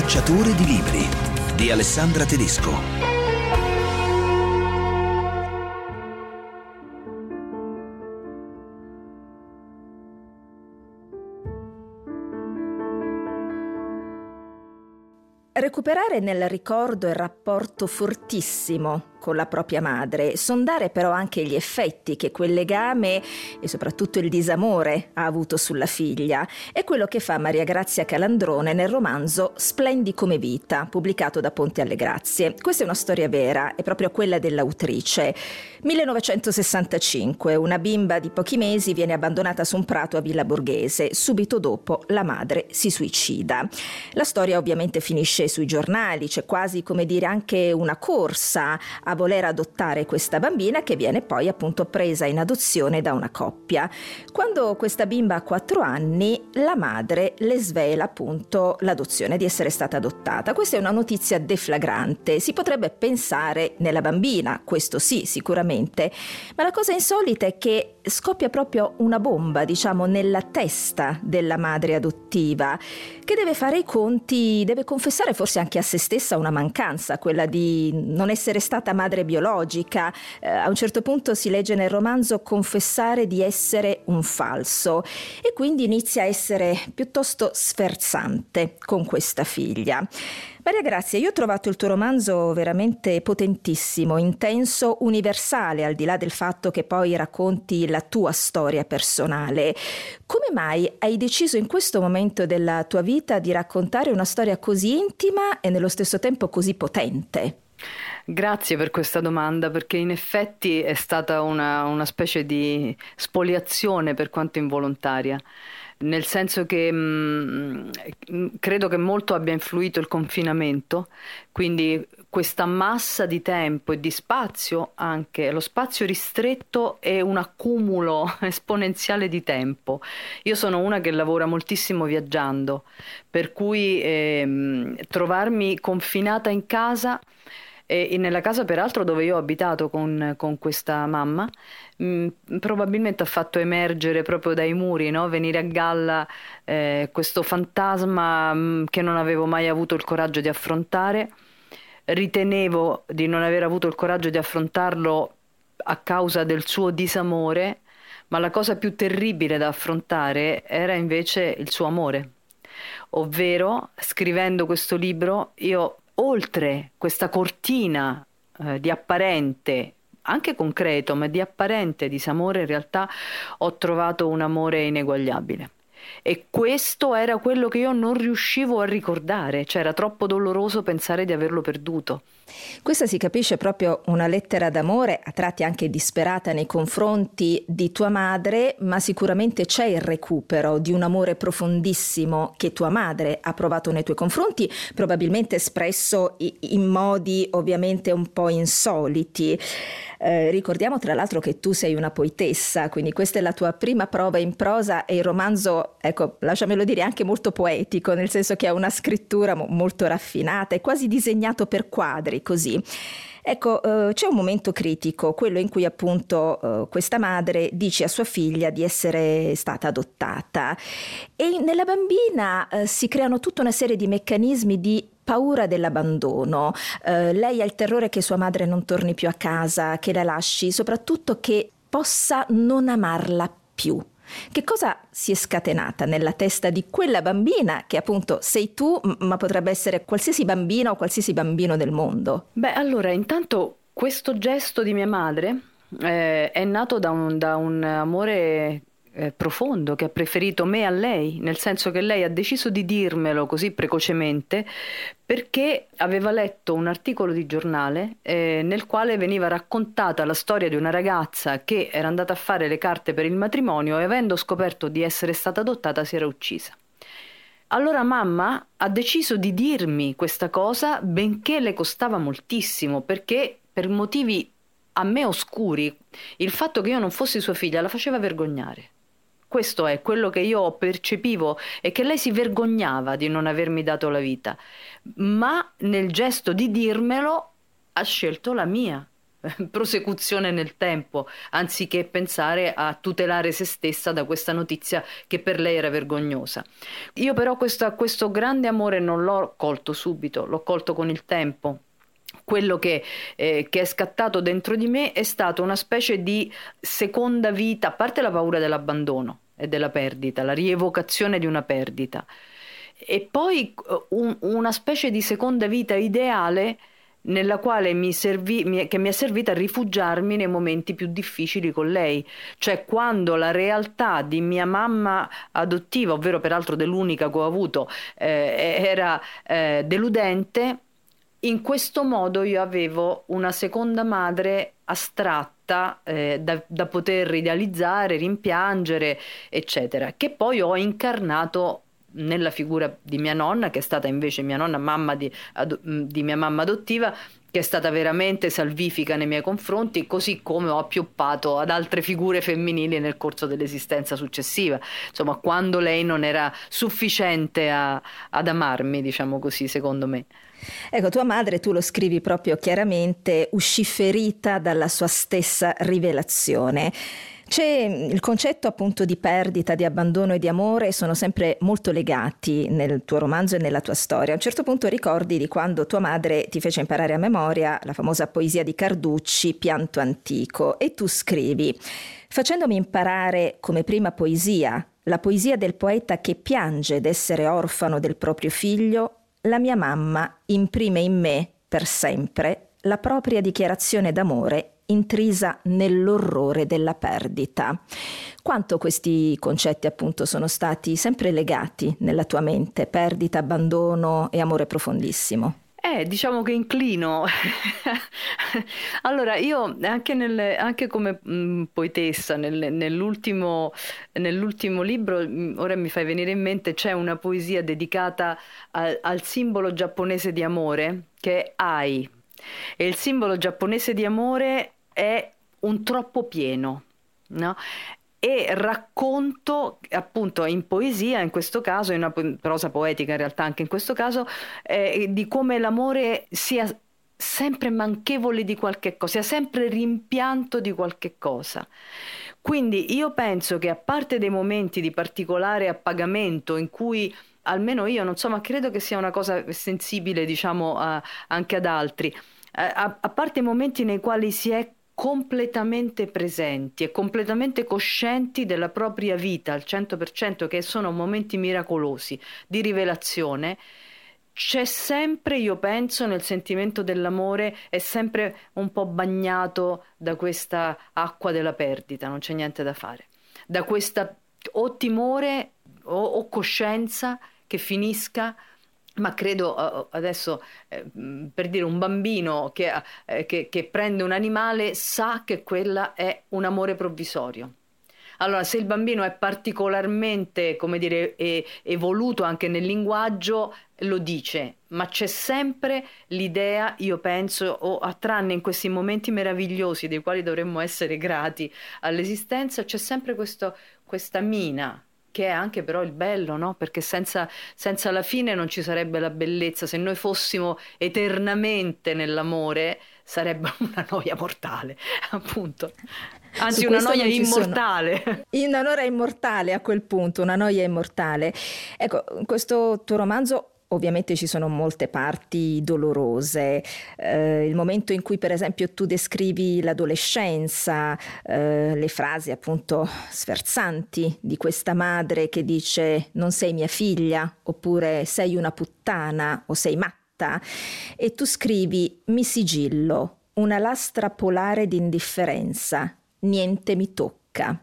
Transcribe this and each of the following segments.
cacciatore di libri di Alessandra Tedesco. Recuperare nel ricordo il rapporto fortissimo con la propria madre, sondare però anche gli effetti che quel legame e soprattutto il disamore ha avuto sulla figlia, è quello che fa Maria Grazia Calandrone nel romanzo Splendi come vita, pubblicato da Ponte alle Grazie. Questa è una storia vera, è proprio quella dell'autrice. 1965, una bimba di pochi mesi viene abbandonata su un prato a Villa Borghese, subito dopo la madre si suicida. La storia ovviamente finisce sui giornali, c'è quasi come dire anche una corsa a voler adottare questa bambina che viene poi appunto presa in adozione da una coppia. Quando questa bimba ha quattro anni, la madre le svela appunto l'adozione di essere stata adottata. Questa è una notizia deflagrante. Si potrebbe pensare nella bambina, questo sì, sicuramente, ma la cosa insolita è che scoppia proprio una bomba, diciamo, nella testa della madre adottiva, che deve fare i conti, deve confessare forse anche a se stessa una mancanza, quella di non essere stata madre biologica. Eh, a un certo punto si legge nel romanzo confessare di essere un falso e quindi inizia a essere piuttosto sferzante con questa figlia. Maria Grazia, io ho trovato il tuo romanzo veramente potentissimo, intenso, universale, al di là del fatto che poi racconti la tua storia personale. Come mai hai deciso in questo momento della tua vita di raccontare una storia così intima e nello stesso tempo così potente? Grazie per questa domanda perché in effetti è stata una, una specie di spoliazione per quanto involontaria nel senso che mh, mm, credo che molto abbia influito il confinamento, quindi questa massa di tempo e di spazio anche, lo spazio ristretto è un accumulo esponenziale di tempo. Io sono una che lavora moltissimo viaggiando, per cui eh, trovarmi confinata in casa e nella casa peraltro dove io ho abitato con, con questa mamma, mh, mm, probabilmente ha fatto emergere proprio dai muri, no? venire a galla eh, questo fantasma mh, mm, che non avevo mai avuto il coraggio di affrontare. Ritenevo di non aver avuto il coraggio di affrontarlo a causa del suo disamore, ma la cosa più terribile da affrontare era invece il suo amore. Ovvero, scrivendo questo libro, io oltre questa cortina eh, di apparente anche concreto, ma di apparente disamore, in realtà ho trovato un amore ineguagliabile. E questo era quello che io non riuscivo a ricordare, cioè era troppo doloroso pensare di averlo perduto. Questa si capisce proprio una lettera d'amore, a tratti anche disperata nei confronti di tua madre, ma sicuramente c'è il recupero di un amore profondissimo che tua madre ha provato nei tuoi confronti, probabilmente espresso in modi ovviamente un po' insoliti. Eh, ricordiamo tra l'altro che tu sei una poetessa, quindi questa è la tua prima prova in prosa e il romanzo, ecco, lasciamelo dire, anche molto poetico, nel senso che ha una scrittura molto raffinata, è quasi disegnato per quadri, così. Ecco, eh, c'è un momento critico, quello in cui appunto eh, questa madre dice a sua figlia di essere stata adottata e nella bambina eh, si creano tutta una serie di meccanismi di paura dell'abbandono. Eh, lei ha il terrore che sua madre non torni più a casa, che la lasci, soprattutto che possa non amarla più. Che cosa si è scatenata nella testa di quella bambina che appunto sei tu, ma potrebbe essere qualsiasi bambina o qualsiasi bambino del mondo? Beh, allora, intanto questo gesto di mia madre eh, è nato da un, da un amore eh, profondo che ha preferito me a lei, nel senso che lei ha deciso di dirmelo così precocemente perché aveva letto un articolo di giornale eh, nel quale veniva raccontata la storia di una ragazza che era andata a fare le carte per il matrimonio e avendo scoperto di essere stata adottata si era uccisa. Allora mamma ha deciso di dirmi questa cosa benché le costava moltissimo perché per motivi a me oscuri il fatto che io non fossi sua figlia la faceva vergognare. Questo è quello che io percepivo e che lei si vergognava di non avermi dato la vita, ma nel gesto di dirmelo ha scelto la mia prosecuzione nel tempo, anziché pensare a tutelare se stessa da questa notizia che per lei era vergognosa. Io però questo, questo grande amore non l'ho colto subito, l'ho colto con il tempo quello che, eh, che, è scattato dentro di me è stato una specie di seconda vita, a parte la paura dell'abbandono e della perdita, la rievocazione di una perdita, e poi eh, un, una specie di seconda vita ideale nella quale mi servì, mi, che mi è servita a rifugiarmi nei momenti più difficili con lei, cioè quando la realtà di mia mamma adottiva, ovvero peraltro dell'unica che ho avuto, eh, era eh, deludente, in questo modo io avevo una seconda madre astratta eh, da, da, poter idealizzare, rimpiangere, eccetera, che poi ho incarnato nella figura di mia nonna, che è stata invece mia nonna, mamma di, ad, di mia mamma adottiva, che è stata veramente salvifica nei miei confronti, così come ho appioppato ad altre figure femminili nel corso dell'esistenza successiva. Insomma, quando lei non era sufficiente a, ad amarmi, diciamo così, secondo me. Ecco, tua madre, tu lo scrivi proprio chiaramente, uscì ferita dalla sua stessa rivelazione. C'è il concetto appunto di perdita, di abbandono e di amore sono sempre molto legati nel tuo romanzo e nella tua storia. A un certo punto ricordi di quando tua madre ti fece imparare a memoria la famosa poesia di Carducci, Pianto antico, e tu scrivi, facendomi imparare come prima poesia la poesia del poeta che piange d'essere orfano del proprio figlio, la mia mamma imprime in me per sempre la propria dichiarazione d'amore intrisa nell'orrore della perdita. Quanto questi concetti appunto sono stati sempre legati nella tua mente, perdita, abbandono e amore profondissimo? Eh, diciamo che inclino. allora, io anche, nel, anche come mh, mm, poetessa, nel, nell'ultimo, nell'ultimo, libro, mh, mm, ora mi fai venire in mente, c'è una poesia dedicata al, al simbolo giapponese di amore che è Ai. E il simbolo giapponese di amore è un troppo pieno. No? E racconto appunto in poesia, in questo caso, in una prosa poetica in realtà anche in questo caso, eh, di come l'amore sia sempre manchevole di qualche cosa, sia sempre rimpianto di qualche cosa. Quindi io penso che a parte dei momenti di particolare appagamento in cui almeno io non so, ma credo che sia una cosa sensibile, diciamo, a, anche ad altri. A, a parte i momenti nei quali si è completamente presenti e completamente coscienti della propria vita al 100%, che sono momenti miracolosi di rivelazione, c'è sempre, io penso, nel sentimento dell'amore, è sempre un po' bagnato da questa acqua della perdita, non c'è niente da fare, da questa o timore o, o coscienza che finisca ma credo adesso eh, per dire un bambino che, eh, che, che, prende un animale sa che quella è un amore provvisorio. Allora, se il bambino è particolarmente, come dire, evoluto anche nel linguaggio, lo dice, ma c'è sempre l'idea, io penso, o a tranne in questi momenti meravigliosi dei quali dovremmo essere grati all'esistenza, c'è sempre questo, questa mina che è anche però il bello, no? Perché senza, senza la fine non ci sarebbe la bellezza. Se noi fossimo eternamente nell'amore, sarebbe una noia mortale, appunto. Anzi, una noia immortale. Una noia immortale a quel punto, una noia immortale. Ecco, questo tuo romanzo Ovviamente ci sono molte parti dolorose, eh, il momento in cui per esempio tu descrivi l'adolescenza, eh, le frasi appunto sferzanti di questa madre che dice non sei mia figlia oppure sei una puttana o sei matta e tu scrivi mi sigillo, una lastra polare di indifferenza, niente mi tocca.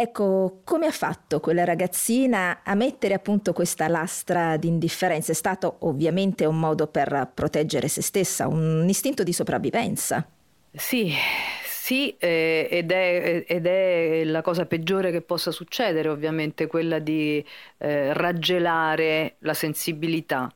Ecco, come ha fatto quella ragazzina a mettere appunto questa lastra di indifferenza? È stato ovviamente un modo per proteggere se stessa, un istinto di sopravvivenza. Sì, sì, eh, ed, è, ed, è, la cosa peggiore che possa succedere, ovviamente, quella di eh, raggelare la sensibilità.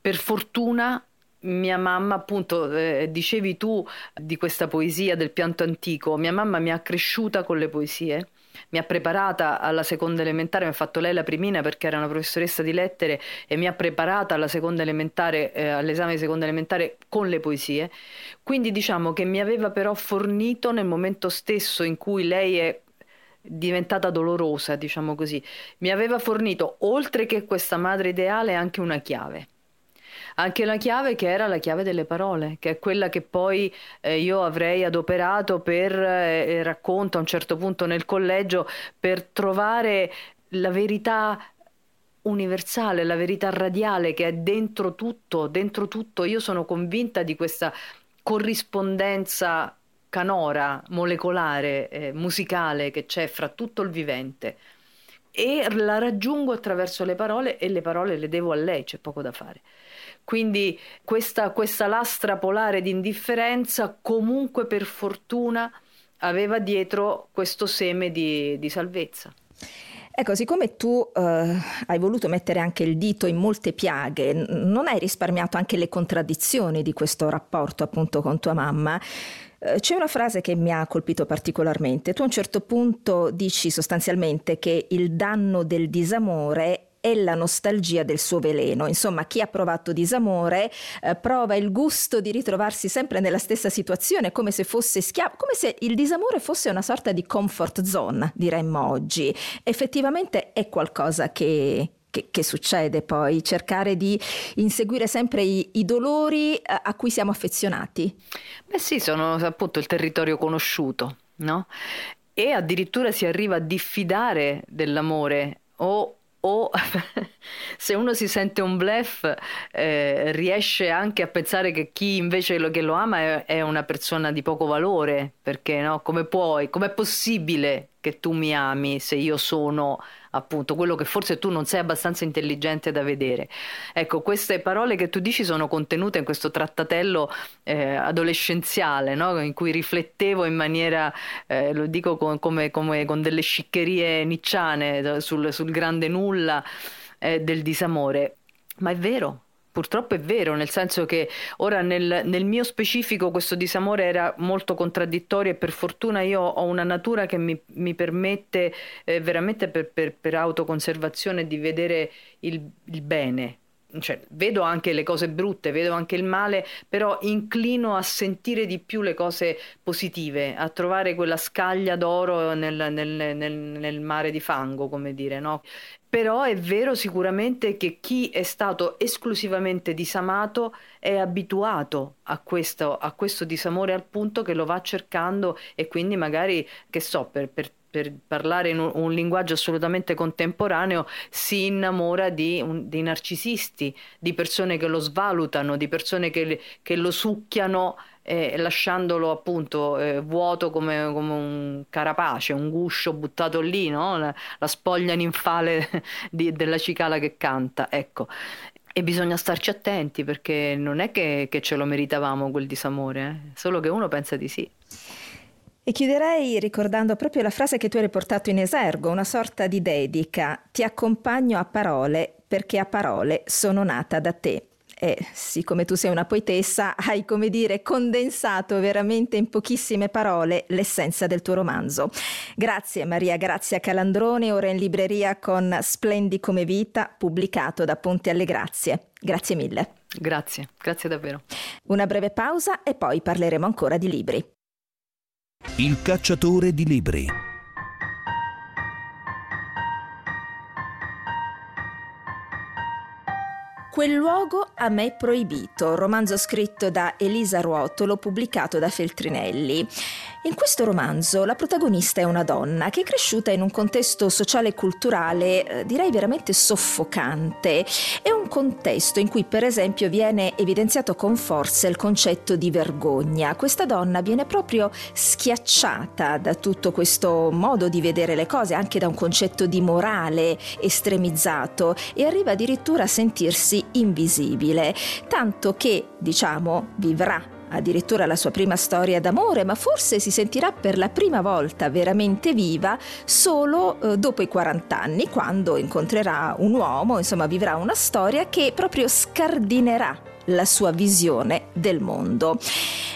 Per fortuna mia mamma, appunto, eh, dicevi tu di questa poesia del pianto antico, mia mamma mi ha cresciuta con le poesie mi ha preparata alla seconda elementare, mi ha fatto lei la primina perché era una professoressa di lettere e mi ha preparata alla seconda elementare, eh, all'esame di seconda elementare con le poesie. Quindi diciamo che mi aveva però fornito nel momento stesso in cui lei è diventata dolorosa, diciamo così, mi aveva fornito, oltre che questa madre ideale, anche una chiave anche la chiave che era la chiave delle parole, che è quella che poi eh, io avrei adoperato per, eh, racconto a un certo punto nel collegio, per trovare la verità universale, la verità radiale che è dentro tutto, dentro tutto. Io sono convinta di questa corrispondenza canora, molecolare, eh, musicale che c'è fra tutto il vivente e la raggiungo attraverso le parole e le parole le devo a lei, c'è poco da fare. Quindi questa, questa lastra polare di indifferenza comunque per fortuna aveva dietro questo seme di, di salvezza. Ecco, siccome tu eh, hai voluto mettere anche il dito in molte piaghe, non hai risparmiato anche le contraddizioni di questo rapporto appunto con tua mamma, eh, c'è una frase che mi ha colpito particolarmente. Tu a un certo punto dici sostanzialmente che il danno del disamore è la nostalgia del suo veleno. Insomma, chi ha provato disamore eh, prova il gusto di ritrovarsi sempre nella stessa situazione, come se fosse schiavo, come se il disamore fosse una sorta di comfort zone, diremmo oggi. Effettivamente è qualcosa che, che, che, succede poi, cercare di inseguire sempre i, i, dolori a, a cui siamo affezionati? Beh sì, sono appunto il territorio conosciuto, no? E addirittura si arriva a diffidare dell'amore o o se uno si sente un blef eh, riesce anche a pensare che chi invece lo, che lo ama è, è una persona di poco valore, perché no? come puoi, com'è possibile che tu mi ami se io sono appunto quello che forse tu non sei abbastanza intelligente da vedere. Ecco, queste parole che tu dici sono contenute in questo trattatello eh, adolescenziale, no? in cui riflettevo in maniera, eh, lo dico con, come, come, con delle sciccherie nicciane sul, sul grande nulla eh, del disamore. Ma è vero, Purtroppo è vero, nel senso che ora nel, nel, mio specifico questo disamore era molto contraddittorio e per fortuna io ho una natura che mi, mi permette eh, veramente per, per, per, autoconservazione di vedere il, il bene. Cioè, vedo anche le cose brutte, vedo anche il male, però inclino a sentire di più le cose positive, a trovare quella scaglia d'oro nel, nel, nel, nel mare di fango, come dire, no? Però è vero sicuramente che chi è stato esclusivamente disamato è abituato a questo, a questo disamore al punto che lo va cercando e quindi magari, che so, per, per per parlare in un, un, linguaggio assolutamente contemporaneo, si innamora di, un, di, narcisisti, di persone che lo svalutano, di persone che, che lo succhiano eh, lasciandolo appunto eh, vuoto come, come, un carapace, un guscio buttato lì, no? la, la, spoglia ninfale di, della cicala che canta. Ecco. E bisogna starci attenti perché non è che, che ce lo meritavamo quel disamore, eh? solo che uno pensa di sì. E chiuderei ricordando proprio la frase che tu hai riportato in esergo, una sorta di dedica. Ti accompagno a parole perché a parole sono nata da te. E siccome tu sei una poetessa, hai, come dire, condensato veramente in pochissime parole l'essenza del tuo romanzo. Grazie Maria Grazia Calandrone, ora in libreria con Splendi come vita, pubblicato da Ponte alle Grazie. Grazie mille. Grazie, grazie davvero. Una breve pausa e poi parleremo ancora di libri. Il cacciatore di libri. Quel luogo a me proibito, romanzo scritto da Elisa Ruotolo, pubblicato da Feltrinelli. In questo romanzo la protagonista è una donna che è cresciuta in un contesto sociale e culturale eh, direi veramente soffocante. È un contesto in cui per esempio viene evidenziato con forza il concetto di vergogna. Questa donna viene proprio schiacciata da tutto questo modo di vedere le cose, anche da un concetto di morale estremizzato e arriva addirittura a sentirsi invisibile, tanto che, diciamo, vivrà addirittura la sua prima storia d'amore, ma forse si sentirà per la prima volta veramente viva solo eh, dopo i 40 anni, quando incontrerà un uomo, insomma vivrà una storia che proprio scardinerà la sua visione del mondo.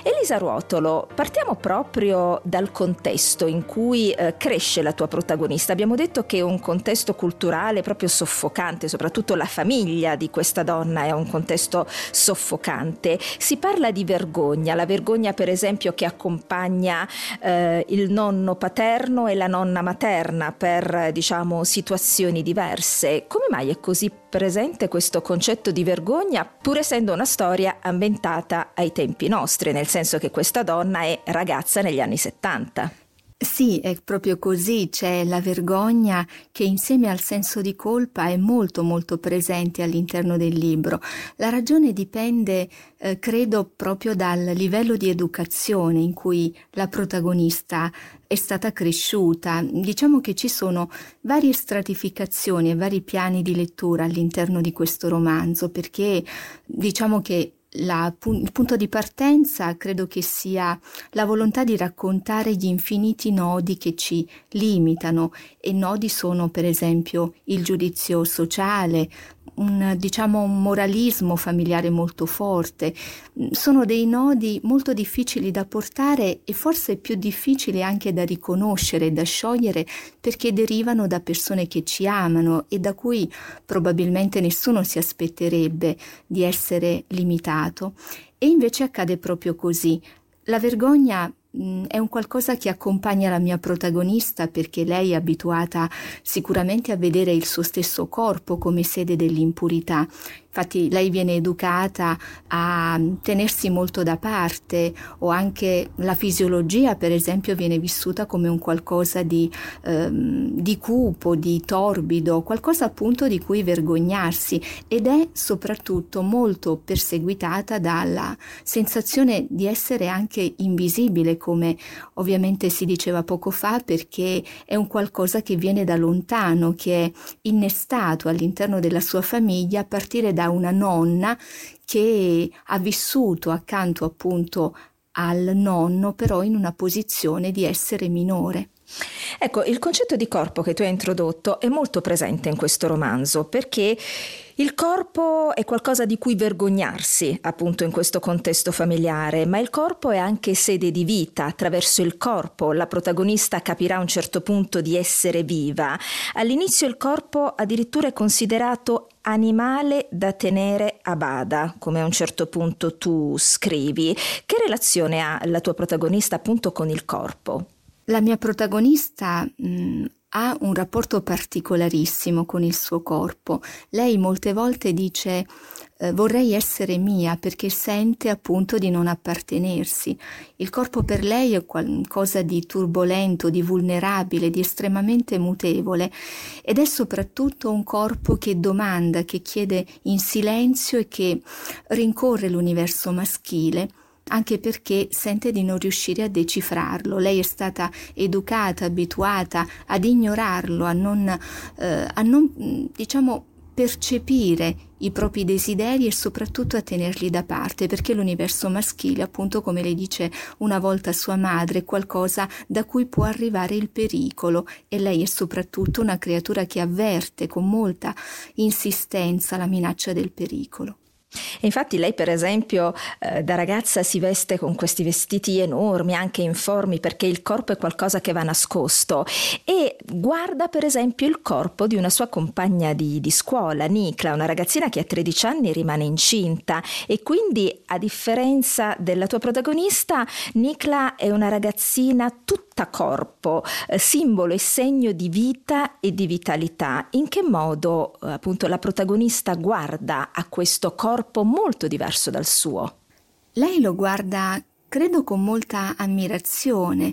Elisa Ruotolo, partiamo proprio dal contesto in cui eh, cresce la tua protagonista. Abbiamo detto che è un contesto culturale proprio soffocante, soprattutto la famiglia di questa donna è un contesto soffocante. Si parla di vergogna, la vergogna per esempio che accompagna eh, il nonno paterno e la nonna materna per diciamo situazioni diverse. Come mai è così presente questo concetto di vergogna, pur essendo una storia ambientata ai tempi nostri, nel senso che questa donna è ragazza negli anni 70. Sì, è proprio così, c'è la vergogna che insieme al senso di colpa è molto molto presente all'interno del libro. La ragione dipende, eh, credo, proprio dal livello di educazione in cui la protagonista è stata cresciuta. Diciamo che ci sono varie stratificazioni e vari piani di lettura all'interno di questo romanzo, perché diciamo che la, il punto di partenza credo che sia la volontà di raccontare gli infiniti nodi che ci limitano e nodi sono per esempio il giudizio sociale, un, diciamo, un moralismo familiare molto forte. Sono dei nodi molto difficili da portare e forse più difficili anche da riconoscere da sciogliere perché derivano da persone che ci amano e da cui probabilmente nessuno si aspetterebbe di essere limitato. E invece accade proprio così. La vergogna Mm, è un qualcosa che accompagna la mia protagonista perché lei è abituata sicuramente a vedere il suo stesso corpo come sede dell'impurità Infatti lei viene educata a tenersi molto da parte o anche la fisiologia per esempio viene vissuta come un qualcosa di, ehm, di cupo, di torbido, qualcosa appunto di cui vergognarsi ed è soprattutto molto perseguitata dalla sensazione di essere anche invisibile come ovviamente si diceva poco fa perché è un qualcosa che viene da lontano, che è innestato all'interno della sua famiglia a partire da una nonna che ha vissuto accanto appunto al nonno, però in una posizione di essere minore. Ecco, il concetto di corpo che tu hai introdotto è molto presente in questo romanzo perché il corpo è qualcosa di cui vergognarsi, appunto, in questo contesto familiare, ma il corpo è anche sede di vita. Attraverso il corpo la protagonista capirà a un certo punto di essere viva. All'inizio il corpo addirittura è considerato animale da tenere a bada, come a un certo punto tu scrivi. Che relazione ha la tua protagonista appunto con il corpo? La mia protagonista mh, ha un rapporto particolarissimo con il suo corpo. Lei molte volte dice eh, vorrei essere mia perché sente appunto di non appartenersi. Il corpo per lei è qualcosa di turbolento, di vulnerabile, di estremamente mutevole ed è soprattutto un corpo che domanda, che chiede in silenzio e che rincorre l'universo maschile anche perché sente di non riuscire a decifrarlo. Lei è stata educata, abituata ad ignorarlo, a non, eh, a non diciamo, percepire i propri desideri e soprattutto a tenerli da parte, perché l'universo maschile, appunto come le dice una volta sua madre, è qualcosa da cui può arrivare il pericolo e lei è soprattutto una creatura che avverte con molta insistenza la minaccia del pericolo. E infatti lei per esempio eh, da ragazza si veste con questi vestiti enormi, anche informi, perché il corpo è qualcosa che va nascosto e guarda per esempio il corpo di una sua compagna di, di scuola, Nicla, una ragazzina che a 13 anni rimane incinta e quindi a differenza della tua protagonista, Nicla è una ragazzina tutta corpo, eh, simbolo e segno di vita e di vitalità. In che modo eh, appunto la protagonista guarda a questo corpo molto diverso dal suo? Lei lo guarda, credo, con molta ammirazione.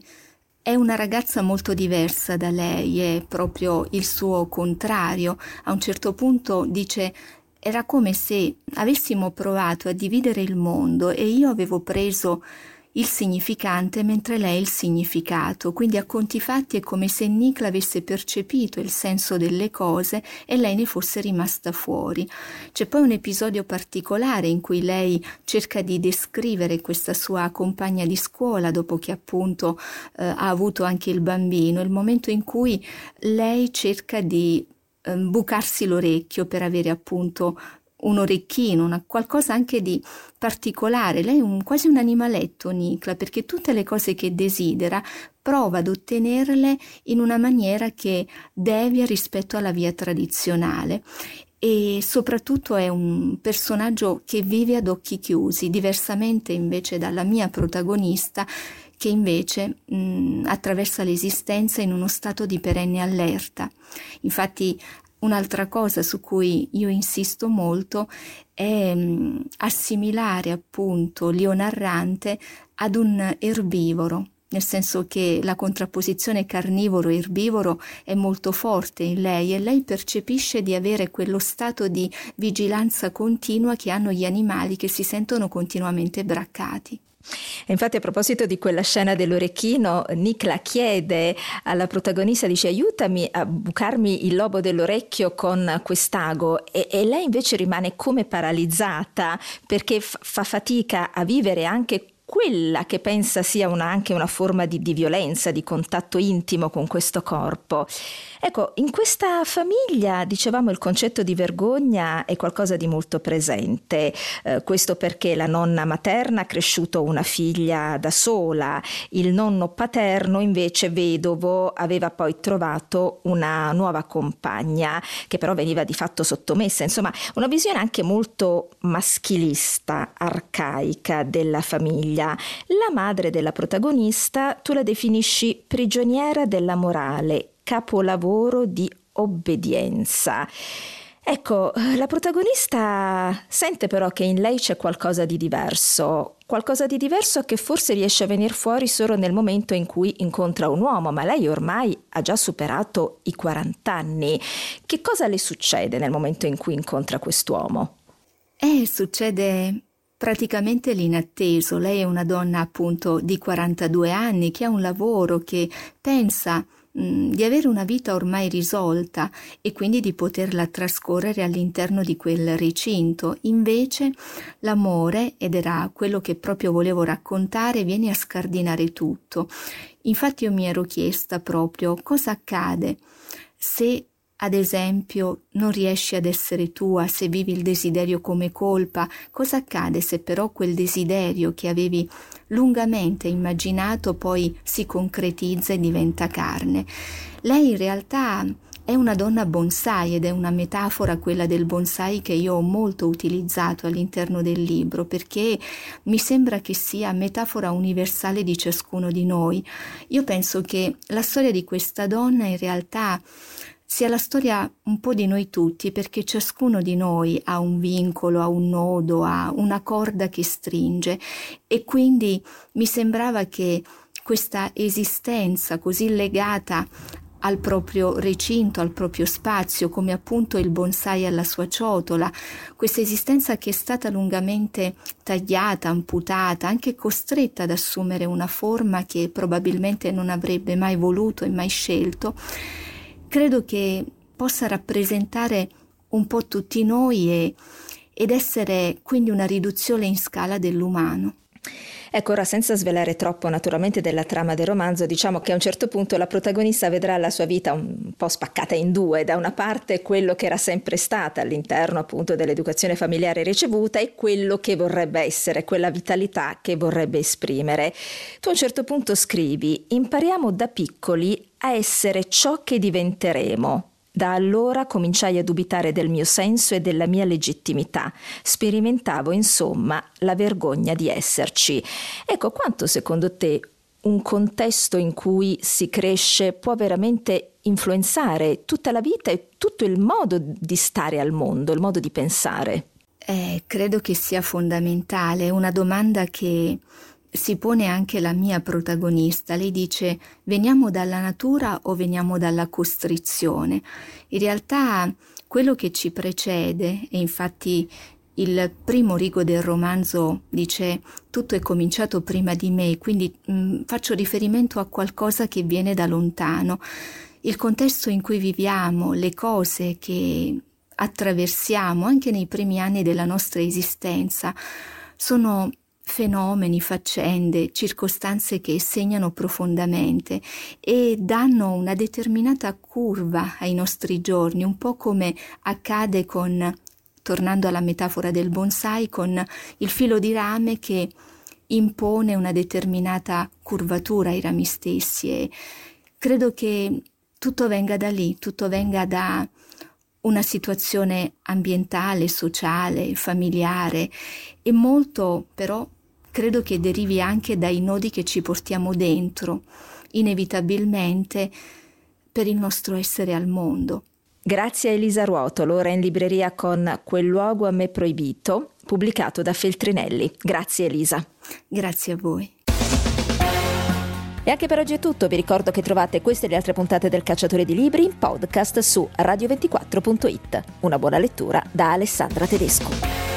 È una ragazza molto diversa da lei, è proprio il suo contrario. A un certo punto dice era come se avessimo provato a dividere il mondo e io avevo preso il significante mentre lei il significato, quindi a conti fatti è come se Nicla avesse percepito il senso delle cose e lei ne fosse rimasta fuori. C'è poi un episodio particolare in cui lei cerca di descrivere questa sua compagna di scuola dopo che appunto eh, ha avuto anche il bambino, il momento in cui lei cerca di eh, bucarsi l'orecchio per avere appunto un orecchino, una, qualcosa anche di particolare. Lei è un, quasi un animaletto, Nicla, perché tutte le cose che desidera prova ad ottenerle in una maniera che devia rispetto alla via tradizionale e soprattutto è un personaggio che vive ad occhi chiusi, diversamente invece dalla mia protagonista che invece mh, attraversa l'esistenza in uno stato di perenne allerta. Infatti un'altra cosa su cui io insisto molto è mh, assimilare appunto l'io narrante ad un erbivoro nel senso che la contrapposizione carnivoro-erbivoro è molto forte in lei e lei percepisce di avere quello stato di vigilanza continua che hanno gli animali che si sentono continuamente braccati. E infatti a proposito di quella scena dell'orecchino, Nicla chiede alla protagonista, dice aiutami a bucarmi il lobo dell'orecchio con quest'ago. E, e lei invece rimane come paralizzata perché f- fa fatica a vivere anche quella che pensa sia una, anche una forma di, di, violenza, di contatto intimo con questo corpo. Ecco, in questa famiglia, dicevamo, il concetto di vergogna è qualcosa di molto presente, eh, questo perché la nonna materna ha cresciuto una figlia da sola, il nonno paterno invece vedovo aveva poi trovato una nuova compagna che però veniva di fatto sottomessa, insomma una visione anche molto maschilista, arcaica della famiglia. La madre della protagonista tu la definisci prigioniera della morale capolavoro di obbedienza. Ecco, la protagonista sente però che in lei c'è qualcosa di diverso, qualcosa di diverso che forse riesce a venire fuori solo nel momento in cui incontra un uomo, ma lei ormai ha già superato i 40 anni. Che cosa le succede nel momento in cui incontra quest'uomo? Eh, succede praticamente l'inatteso. Lei è una donna appunto di 42 anni che ha un lavoro, che pensa Mm, di avere una vita ormai risolta e quindi di poterla trascorrere all'interno di quel recinto. Invece l'amore, ed era quello che proprio volevo raccontare, viene a scardinare tutto. Infatti io mi ero chiesta proprio cosa accade se ad esempio, non riesci ad essere tua se vivi il desiderio come colpa, cosa accade se però quel desiderio che avevi lungamente immaginato poi si concretizza e diventa carne? Lei in realtà è una donna bonsai ed è una metafora quella del bonsai che io ho molto utilizzato all'interno del libro perché mi sembra che sia metafora universale di ciascuno di noi. Io penso che la storia di questa donna in realtà sia la storia un po' di noi tutti, perché ciascuno di noi ha un vincolo, ha un nodo, ha una corda che stringe. E quindi mi sembrava che questa esistenza così legata al proprio recinto, al proprio spazio, come appunto il bonsai alla sua ciotola, questa esistenza che è stata lungamente tagliata, amputata, anche costretta ad assumere una forma che probabilmente non avrebbe mai voluto e mai scelto, credo che possa rappresentare un po' tutti noi e, ed essere quindi una riduzione in scala dell'umano. Ecco, ora senza svelare troppo naturalmente della trama del romanzo, diciamo che a un certo punto la protagonista vedrà la sua vita un po' spaccata in due, da una parte quello che era sempre stata all'interno appunto dell'educazione familiare ricevuta e quello che vorrebbe essere, quella vitalità che vorrebbe esprimere. Tu a un certo punto scrivi, impariamo da piccoli a essere ciò che diventeremo. Da allora cominciai a dubitare del mio senso e della mia legittimità. Sperimentavo, insomma, la vergogna di esserci. Ecco, quanto secondo te un contesto in cui si cresce può veramente influenzare tutta la vita e tutto il modo di stare al mondo, il modo di pensare? Eh, credo che sia fondamentale, una domanda che si pone anche la mia protagonista. Lei dice veniamo dalla natura o veniamo dalla costrizione. In realtà quello che ci precede, e infatti il primo rigo del romanzo dice tutto è cominciato prima di me, quindi mh, mm, faccio riferimento a qualcosa che viene da lontano. Il contesto in cui viviamo, le cose che attraversiamo anche nei primi anni della nostra esistenza sono fenomeni, faccende, circostanze che segnano profondamente e danno una determinata curva ai nostri giorni, un po' come accade con tornando alla metafora del bonsai, con il filo di rame che impone una determinata curvatura ai rami stessi e credo che tutto venga da lì, tutto venga da una situazione ambientale, sociale, familiare e molto però credo che derivi anche dai nodi che ci portiamo dentro, inevitabilmente, per il nostro essere al mondo. Grazie a Elisa Ruotolo, ora in libreria con Quel luogo a me proibito, pubblicato da Feltrinelli. Grazie Elisa. Grazie a voi. E anche per oggi è tutto, vi ricordo che trovate queste e le altre puntate del Cacciatore di Libri in podcast su radio24.it. Una buona lettura da Alessandra Tedesco.